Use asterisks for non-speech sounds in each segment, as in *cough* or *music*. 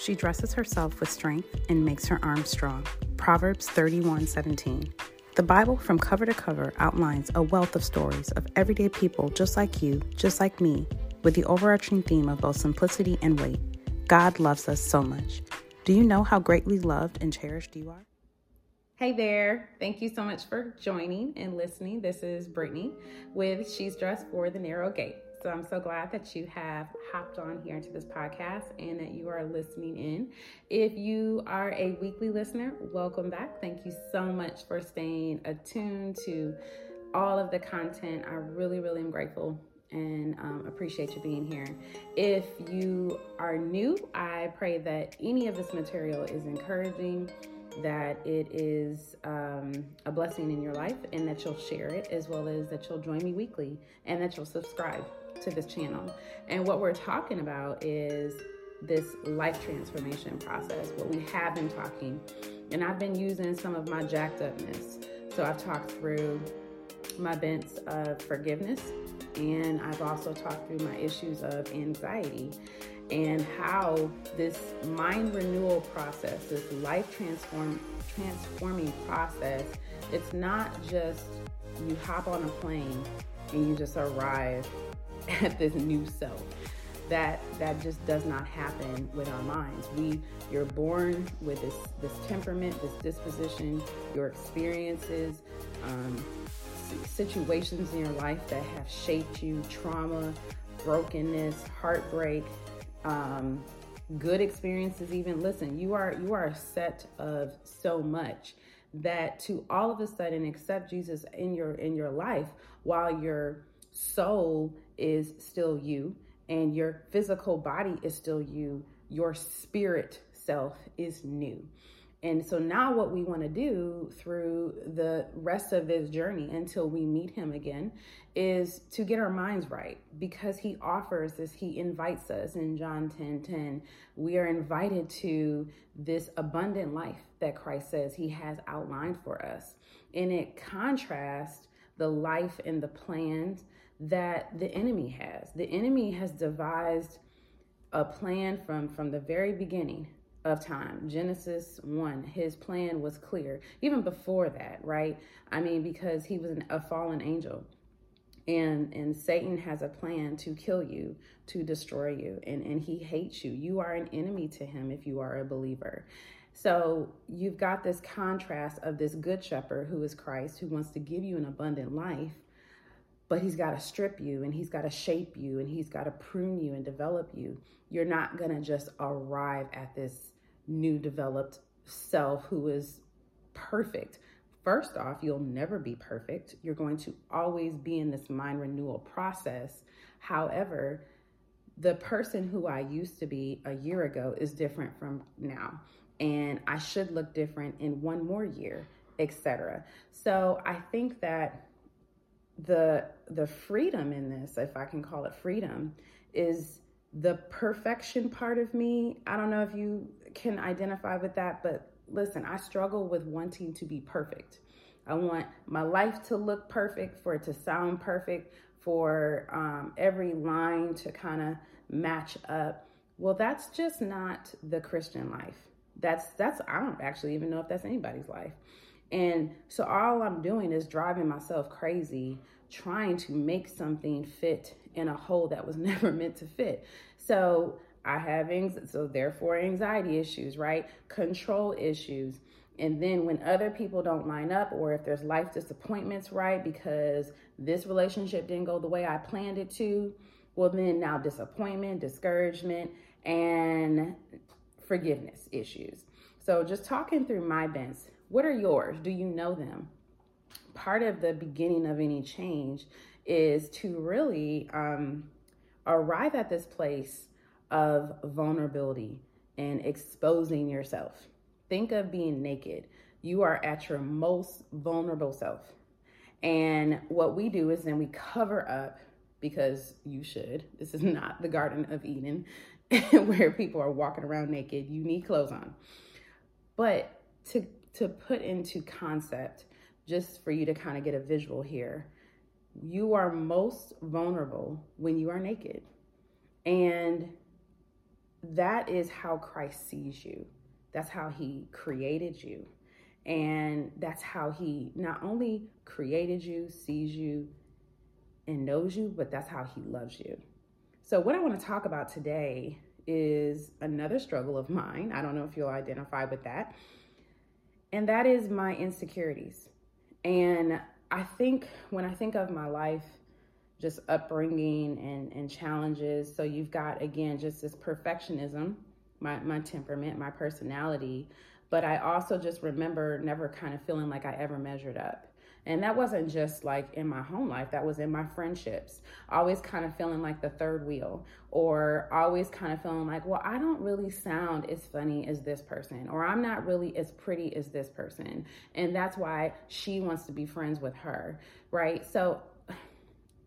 She dresses herself with strength and makes her arms strong. Proverbs 31 17. The Bible, from cover to cover, outlines a wealth of stories of everyday people just like you, just like me, with the overarching theme of both simplicity and weight. God loves us so much. Do you know how greatly loved and cherished you are? Hey there. Thank you so much for joining and listening. This is Brittany with She's Dressed for the Narrow Gate. So I'm so glad that you have hopped on here into this podcast and that you are listening in. If you are a weekly listener, welcome back. Thank you so much for staying attuned to all of the content. I really, really am grateful and um, appreciate you being here. If you are new, I pray that any of this material is encouraging that it is um, a blessing in your life and that you'll share it as well as that you'll join me weekly and that you'll subscribe to this channel. And what we're talking about is this life transformation process, what we have been talking. And I've been using some of my jacked upness. So I've talked through my bents of forgiveness, and I've also talked through my issues of anxiety and how this mind renewal process, this life transform transforming process, it's not just you hop on a plane and you just arrive *laughs* at this new self. That that just does not happen with our minds. We you're born with this this temperament, this disposition, your experiences, um, situations in your life that have shaped you, trauma, brokenness, heartbreak, um, good experiences. Even listen, you are you are a set of so much that to all of a sudden accept Jesus in your in your life while your soul is still you and your physical body is still you, your spirit self is new. And so now, what we want to do through the rest of this journey until we meet him again is to get our minds right because he offers this, he invites us in John 10 10. We are invited to this abundant life that Christ says he has outlined for us. And it contrasts the life and the plans that the enemy has. The enemy has devised a plan from from the very beginning of time. Genesis 1, his plan was clear. Even before that, right? I mean because he was an, a fallen angel. And and Satan has a plan to kill you, to destroy you, and and he hates you. You are an enemy to him if you are a believer. So you've got this contrast of this good shepherd who is Christ, who wants to give you an abundant life, but he's got to strip you and he's got to shape you and he's got to prune you and develop you. You're not going to just arrive at this new developed self who is perfect. First off, you'll never be perfect. You're going to always be in this mind renewal process. However, the person who I used to be a year ago is different from now. And I should look different in one more year, etc. So I think that the the freedom in this, if I can call it freedom, is the perfection part of me. I don't know if you can identify with that, but listen, I struggle with wanting to be perfect. I want my life to look perfect, for it to sound perfect, for um, every line to kind of match up. Well, that's just not the Christian life. That's that's I don't actually even know if that's anybody's life. And so all I'm doing is driving myself crazy trying to make something fit in a hole that was *laughs* never meant to fit. So I have anxiety, so therefore anxiety issues, right? Control issues. And then when other people don't line up, or if there's life disappointments, right? Because this relationship didn't go the way I planned it to, well, then now disappointment, discouragement, and forgiveness issues. So just talking through my bents, what are yours? Do you know them? Part of the beginning of any change is to really um, arrive at this place of vulnerability and exposing yourself. Think of being naked. You are at your most vulnerable self. And what we do is then we cover up because you should. This is *laughs* not the Garden of Eden *laughs* where people are walking around naked. You need clothes on. But to to put into concept, just for you to kind of get a visual here, you are most vulnerable when you are naked. And that is how Christ sees you. That's how he created you. And that's how he not only created you, sees you, and knows you, but that's how he loves you. So, what I want to talk about today is another struggle of mine. I don't know if you'll identify with that. And that is my insecurities. And I think when I think of my life, just upbringing and, and challenges, so you've got, again, just this perfectionism, my, my temperament, my personality. But I also just remember never kind of feeling like I ever measured up. And that wasn't just like in my home life, that was in my friendships. Always kind of feeling like the third wheel, or always kind of feeling like, well, I don't really sound as funny as this person, or I'm not really as pretty as this person. And that's why she wants to be friends with her, right? So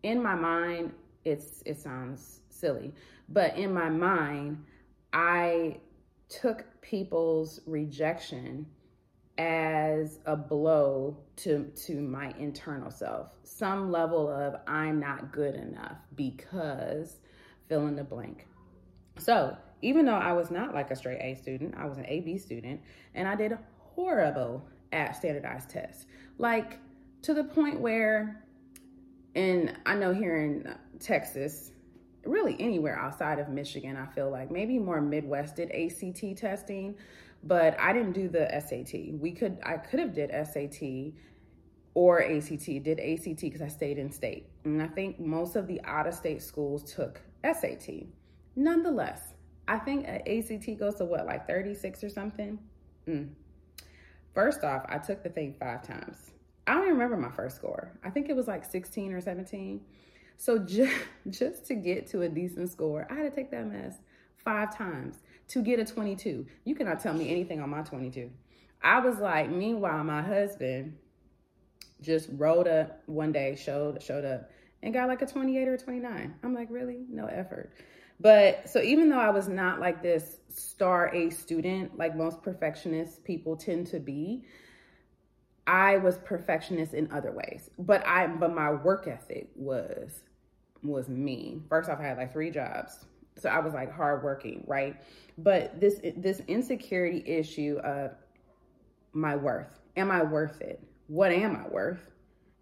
in my mind, it's it sounds silly, but in my mind, I took people's rejection as a blow to to my internal self. Some level of i'm not good enough because fill in the blank. So even though i was not like a straight a student i was an ab student and i did horrible at standardized tests. Like to the point where and i know here in texas really anywhere outside of michigan i feel like maybe more midwest did act testing but I didn't do the SAT. We could I could have did SAT or ACT. Did ACT because I stayed in state. And I think most of the out of state schools took SAT. Nonetheless, I think ACT goes to what like 36 or something. Mm. First off, I took the thing five times. I don't even remember my first score. I think it was like 16 or 17. So just, *laughs* just to get to a decent score, I had to take that mess five times to get a 22. You cannot tell me anything on my 22. I was like, meanwhile, my husband just rolled up one day, showed showed up, and got like a 28 or a 29. I'm like, really? No effort. But so even though I was not like this star A student, like most perfectionist people tend to be, I was perfectionist in other ways. But I but my work ethic was was mean. First off, I had like three jobs so I was like hardworking, right? But this this insecurity issue of my worth. Am I worth it? What am I worth?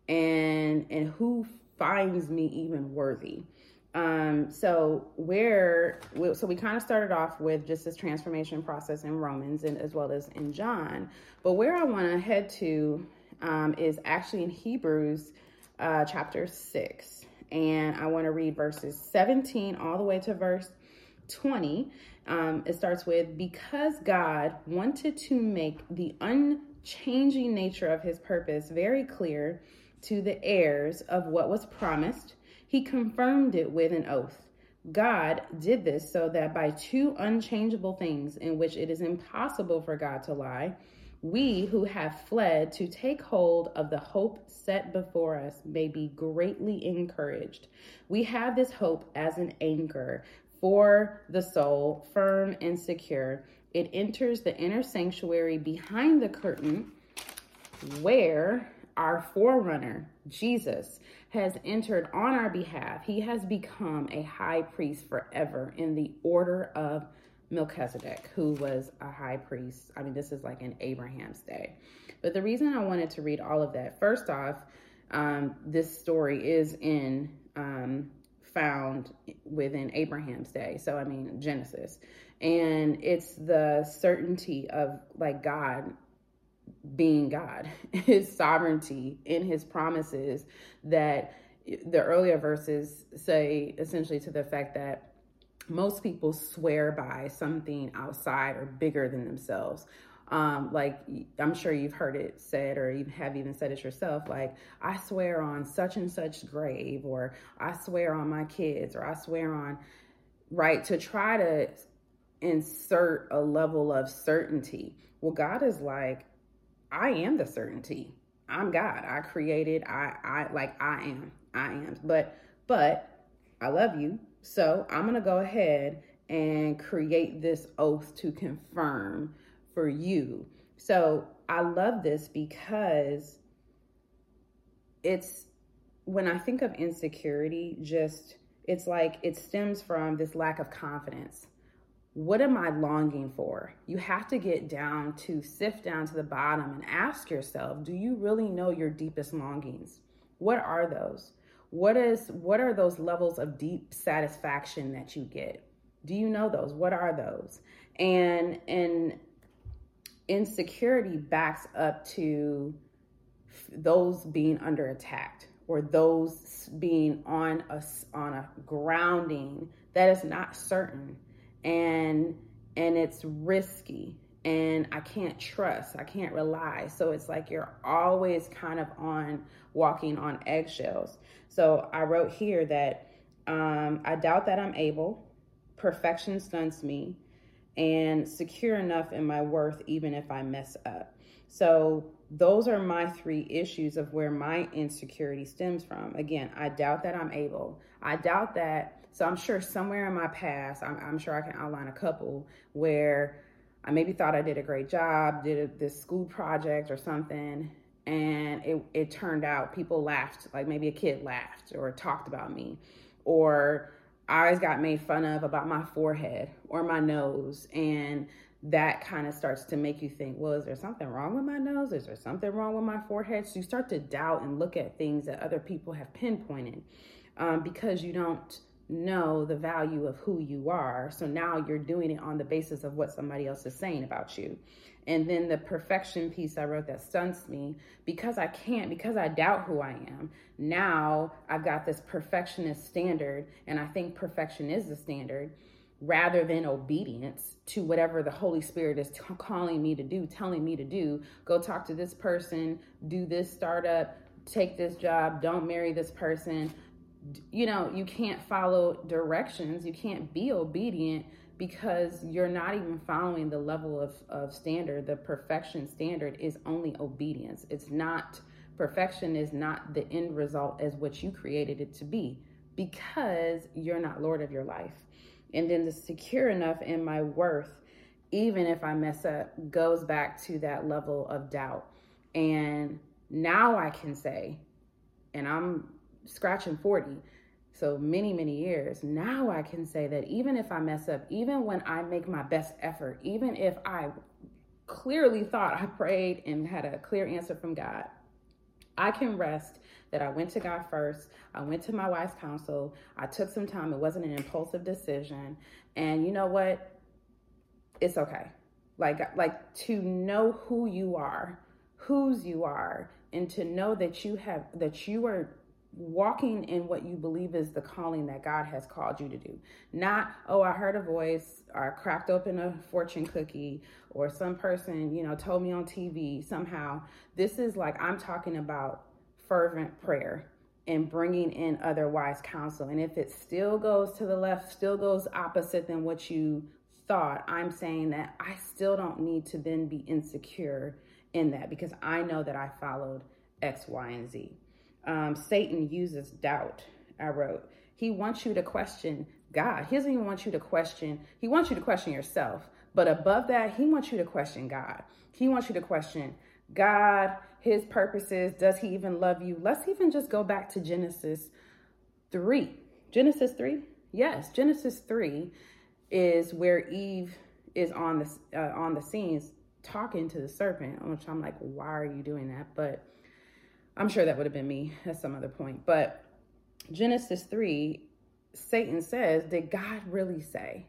And and who finds me even worthy? Um, so where so we kind of started off with just this transformation process in Romans and as well as in John. But where I want to head to um, is actually in Hebrews uh, chapter six and I want to read verses 17 all the way to verse 20. Um, it starts with Because God wanted to make the unchanging nature of his purpose very clear to the heirs of what was promised, he confirmed it with an oath. God did this so that by two unchangeable things in which it is impossible for God to lie, we who have fled to take hold of the hope set before us may be greatly encouraged. We have this hope as an anchor for the soul, firm and secure. It enters the inner sanctuary behind the curtain where our forerunner, Jesus, has entered on our behalf. He has become a high priest forever in the order of Melchizedek, who was a high priest. I mean, this is like in Abraham's day. But the reason I wanted to read all of that, first off, um, this story is in um, found within Abraham's day. So I mean Genesis, and it's the certainty of like God being God, *laughs* His sovereignty in His promises that the earlier verses say essentially to the fact that most people swear by something outside or bigger than themselves. Um, like I'm sure you've heard it said, or you have even said it yourself. Like I swear on such and such grave, or I swear on my kids, or I swear on right to try to insert a level of certainty. Well, God is like, I am the certainty. I'm God. I created. I I like I am. I am. But but I love you. So I'm going to go ahead and create this oath to confirm for you. So I love this because it's when I think of insecurity, just it's like it stems from this lack of confidence what am I longing for? You have to get down to sift down to the bottom and ask yourself, do you really know your deepest longings? What are those? What is what are those levels of deep satisfaction that you get? Do you know those? What are those? And and insecurity backs up to those being under attack or those being on a on a grounding that is not certain and and it's risky and I can't trust, I can't rely. So it's like you're always kind of on walking on eggshells. So I wrote here that um, I doubt that I'm able, perfection stunts me, and secure enough in my worth even if I mess up. So those are my three issues of where my insecurity stems from. Again, I doubt that I'm able. I doubt that so I'm sure somewhere in my past, I'm, I'm sure I can outline a couple where I maybe thought I did a great job, did a, this school project or something, and it, it turned out people laughed, like maybe a kid laughed or talked about me, or I always got made fun of about my forehead or my nose. And that kind of starts to make you think, well, is there something wrong with my nose? Is there something wrong with my forehead? So you start to doubt and look at things that other people have pinpointed um, because you don't know the value of who you are. So now you're doing it on the basis of what somebody else is saying about you. And then the perfection piece I wrote that stunts me because I can't, because I doubt who I am. Now I've got this perfectionist standard, and I think perfection is the standard rather than obedience to whatever the Holy Spirit is t- calling me to do, telling me to do. Go talk to this person, do this startup, take this job, don't marry this person, you know, you can't follow directions, you can't be obedient because you're not even following the level of, of standard. The perfection standard is only obedience. It's not, perfection is not the end result as what you created it to be because you're not Lord of your life. And then the secure enough in my worth, even if I mess up, goes back to that level of doubt. And now I can say, and I'm scratching 40 so many many years. Now i can say that even if i mess up even when i make my best effort even if i clearly thought i prayed and had a clear answer from god i can rest that i went to god first i went to my wife's counsel i took some time it wasn't an impulsive decision and you know what? It's okay. Like like to know who you are whose you are and to know that you have that you are walking in what you believe is the calling that God has called you to do. Not, oh, I heard a voice or I cracked open a fortune cookie or some person, you know, told me on TV somehow. This is like I'm talking about fervent prayer and bringing in other wise counsel. And if it still goes to the left, still goes opposite than what you thought, I'm saying that I still don't need to then be insecure in that because I know that I followed X, Y, and Z um, Satan uses doubt. I wrote, he wants you to question God. He doesn't even want you to question, he wants you to question yourself. But above that, he wants you to question God. He wants you to question God, his purposes. Does he even love you? Let's even just go back to Genesis 3. Genesis 3? Yes, Genesis 3 is where Eve is on the uh, on the scenes talking to the serpent, which I'm like, why are you doing that? But I'm sure that would have been me at some other point. But Genesis 3, Satan says, Did God really say?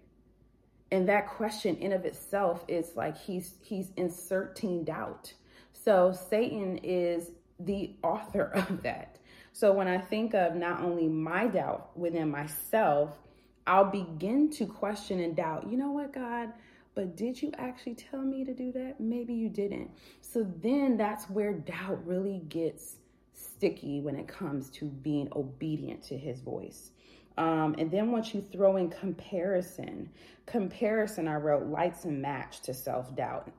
And that question in of itself is like he's he's inserting doubt. So Satan is the author *laughs* of that. So when I think of not only my doubt within myself, I'll begin to question and doubt, you know what, God, but did you actually tell me to do that? Maybe you didn't. So then that's where doubt really gets sticky when it comes to being obedient to his voice. Um, and then once you throw in comparison, comparison, I wrote lights and match to self doubt,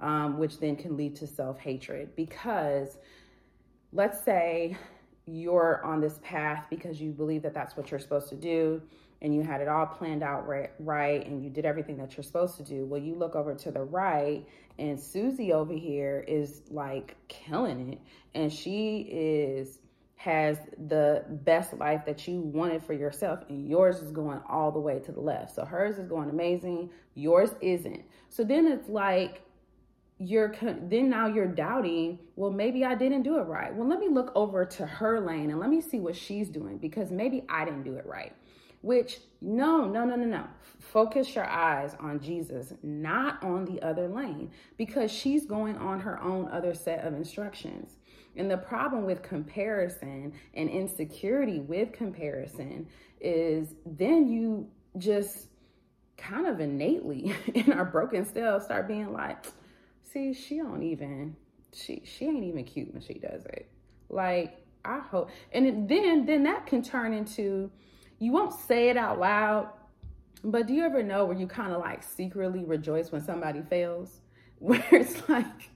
um, which then can lead to self hatred. Because let's say you're on this path because you believe that that's what you're supposed to do and you had it all planned out right, right and you did everything that you're supposed to do. Well, you look over to the right and Susie over here is like killing it and she is has the best life that you wanted for yourself and yours is going all the way to the left. So hers is going amazing, yours isn't. So then it's like you're then now you're doubting, well maybe I didn't do it right. Well, let me look over to her lane and let me see what she's doing because maybe I didn't do it right. Which no, no, no, no, no. Focus your eyes on Jesus, not on the other lane because she's going on her own other set of instructions. And the problem with comparison and insecurity with comparison is then you just kind of innately *laughs* in our broken selves start being like, see, she don't even, she she ain't even cute when she does it. Like, I hope and then then that can turn into you won't say it out loud, but do you ever know where you kind of like secretly rejoice when somebody fails? *laughs* Where it's like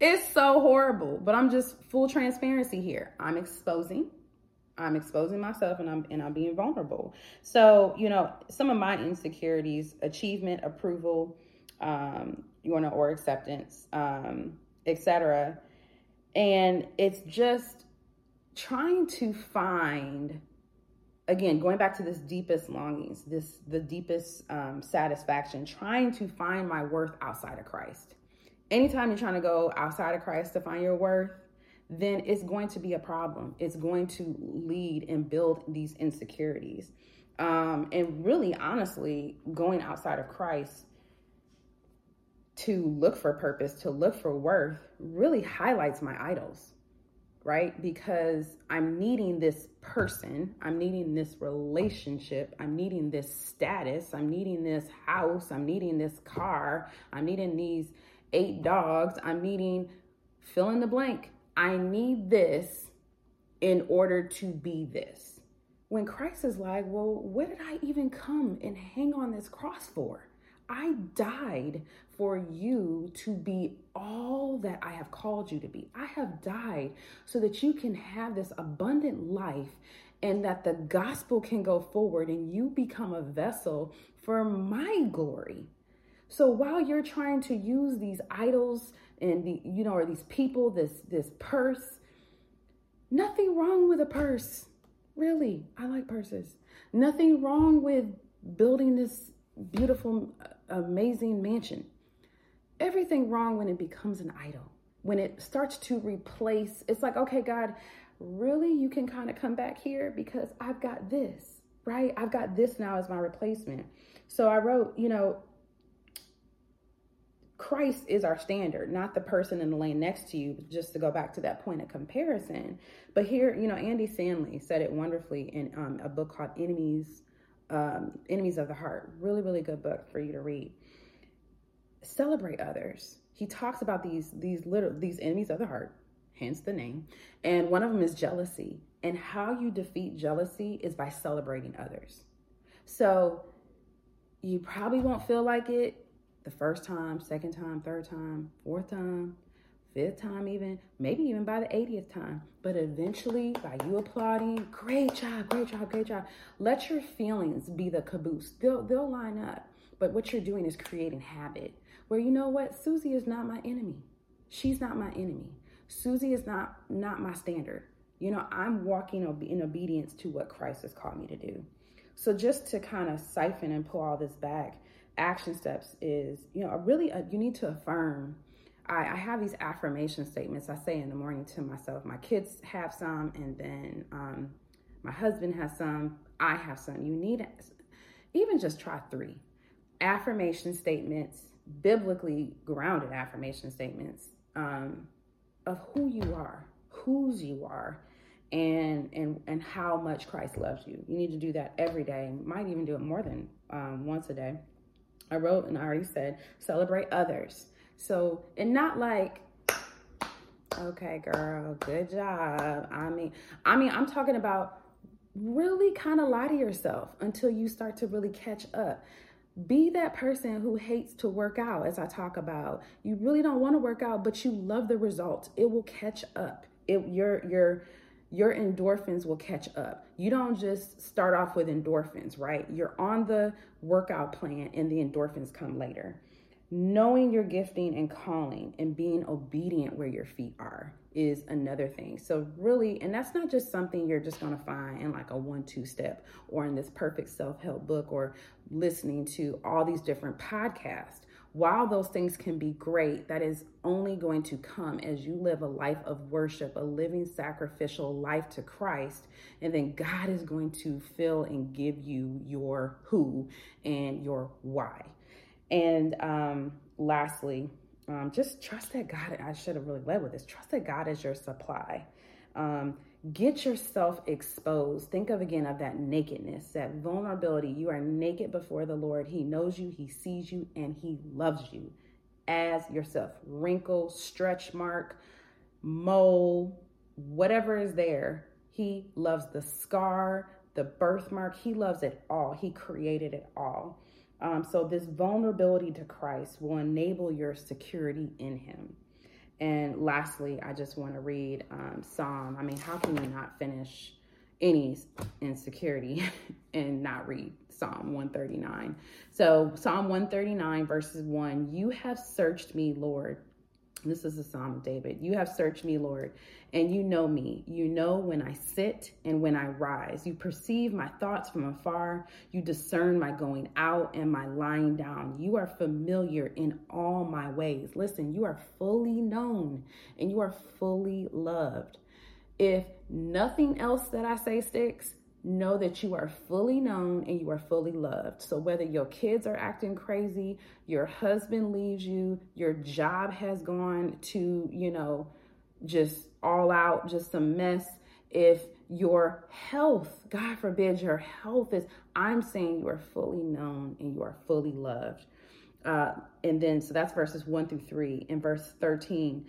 it's so horrible, but I'm just full transparency here. I'm exposing. I'm exposing myself and I'm and I'm being vulnerable. So, you know, some of my insecurities, achievement, approval, um, you know, or acceptance, um, etc. And it's just trying to find again going back to this deepest longings this the deepest um, satisfaction trying to find my worth outside of christ anytime you're trying to go outside of Christ to find your worth, then it's going to be a problem. It's going to lead and build these insecurities. Um, and really, honestly, going outside of Christ to look for purpose, to look for worth, really highlights my idols, right? Because I'm needing this person, I'm needing this relationship, I'm needing this status, I'm needing this house, I'm needing this car, I'm needing these eight dogs. I'm needing fill in the blank. I need this in order to be this. When Christ is like, well, what did I even come and hang on this cross for? I died for you to be all that I have called you to be. I have died so that you can have this abundant life and that the gospel can go forward and you become a vessel for my glory. So while you're trying to use these idols and the you know or these people, this this purse, nothing wrong with a purse. Really, I like purses. Nothing wrong with building this beautiful, amazing mansion. Everything wrong when it becomes an idol. When it starts to replace, it's like, okay, God, really, you can kind of come back here because I've got this, right? I've got this now as my replacement. So I wrote, you know, Christ is our standard, not the person in the lane next to you, just to go back to that point of comparison. But here, you know, Andy Stanley said it wonderfully in um, a book called Enemies, um, Enemies of the Heart. Really, really good book for you to read. Celebrate others. He talks about these these little these enemies of the heart, hence the name. And one of them is jealousy. And how you defeat jealousy is by celebrating others. So you probably won't feel like it the first time, second time, third time, fourth time, fifth time, even maybe even by the 80th time. But eventually, by you applauding, great job, great job, great job. Let your feelings be the caboose. They'll they'll line up. But what you're doing is creating habit. Where you know what, Susie is not my enemy. She's not my enemy. Susie is not not my standard. You know, I'm walking in obedience to what Christ has called me to do. So just to kind of siphon and pull all this back, action steps is, you know, really, uh, you need to affirm. I, I, have these affirmation statements I say in the morning to myself. My kids have some, and then um, my husband has some. I have some. You need even just try three affirmation statements, biblically grounded affirmation statements um, of who you are, whose you are, and and and how much Christ loves you. You need to do that every day. Might even do it more than um, once a day. I wrote and I already said, celebrate others. So, and not like, okay, girl, good job. I mean, I mean, I'm talking about really kind of lie to yourself until you start to really catch up. Be that person who hates to work out, as I talk about. You really don't want to work out, but you love the results. It will catch up. It your your your endorphins will catch up. You don't just start off with endorphins, right? You're on the workout plan and the endorphins come later. Knowing your gifting and calling and being obedient where your feet are is another thing. So, really, and that's not just something you're just going to find in like a one two step or in this perfect self help book or listening to all these different podcasts. While those things can be great, that is only going to come as you live a life of worship, a living sacrificial life to Christ. And then God is going to fill and give you your who and your why. And um, lastly, um, just trust that God, I should have really led with this, trust that God is your supply. Um, get yourself exposed. Think of again of that nakedness, that vulnerability. You are naked before the Lord. He knows you, He sees you, and He loves you as yourself. Wrinkle, stretch mark, mole, whatever is there, He loves the scar, the birthmark. He loves it all. He created it all. Um, so, this vulnerability to Christ will enable your security in Him. And lastly, I just want to read um, Psalm. I mean, how can you not finish any insecurity *laughs* and not read Psalm 139? So, Psalm 139, verses 1 You have searched me, Lord this is the Psalm of David. You have searched me, Lord, and you know me. You know when I sit and when I rise. You perceive my thoughts from afar. You discern my going out and my lying down. You are familiar in all my ways. Listen, you are fully known and you are fully loved. If nothing else that I say sticks, know that you are fully known and you are fully loved. So, whether your kids are acting crazy, your husband leaves you, your job has gone to, you know, just all out, just a mess, if your health, God forbid, your health is, I'm saying you are fully known and you are fully loved. Uh, and then, so that's verses one through three. In verse 13,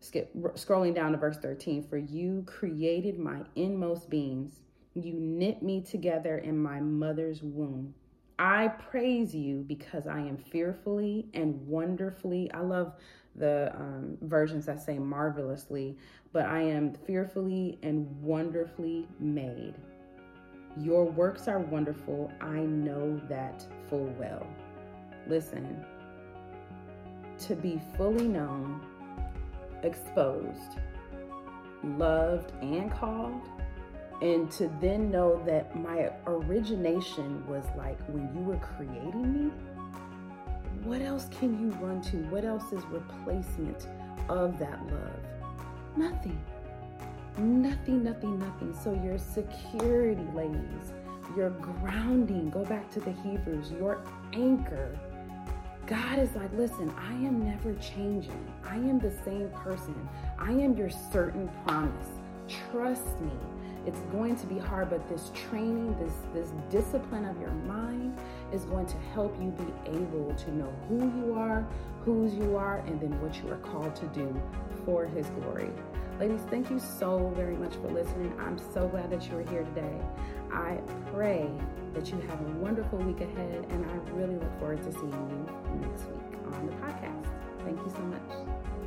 skip scrolling down to verse 13, for you created my inmost beings you knit me together in my mother's womb. I praise you because I am fearfully and wonderfully. I love the um, versions that say marvelously, but I am fearfully and wonderfully made. Your works are wonderful. I know that full well. Listen, to be fully known, exposed, loved, and called and to then know that my origination was like when you were creating me what else can you run to what else is replacement of that love nothing nothing nothing nothing so your security ladies your grounding go back to the hebrews your anchor God is like, listen, I am never changing. I am the same person. I am your certain promise. Trust me. It's going to be hard, but this training, this this discipline of your mind is going to help you be able to know who you are, whose you are, and then what you are called to do for his glory. Ladies, thank you so very much for listening. I'm so glad that you are here today. I pray that you have a wonderful week ahead, and I really look forward to seeing you next week on the podcast. Thank you so much.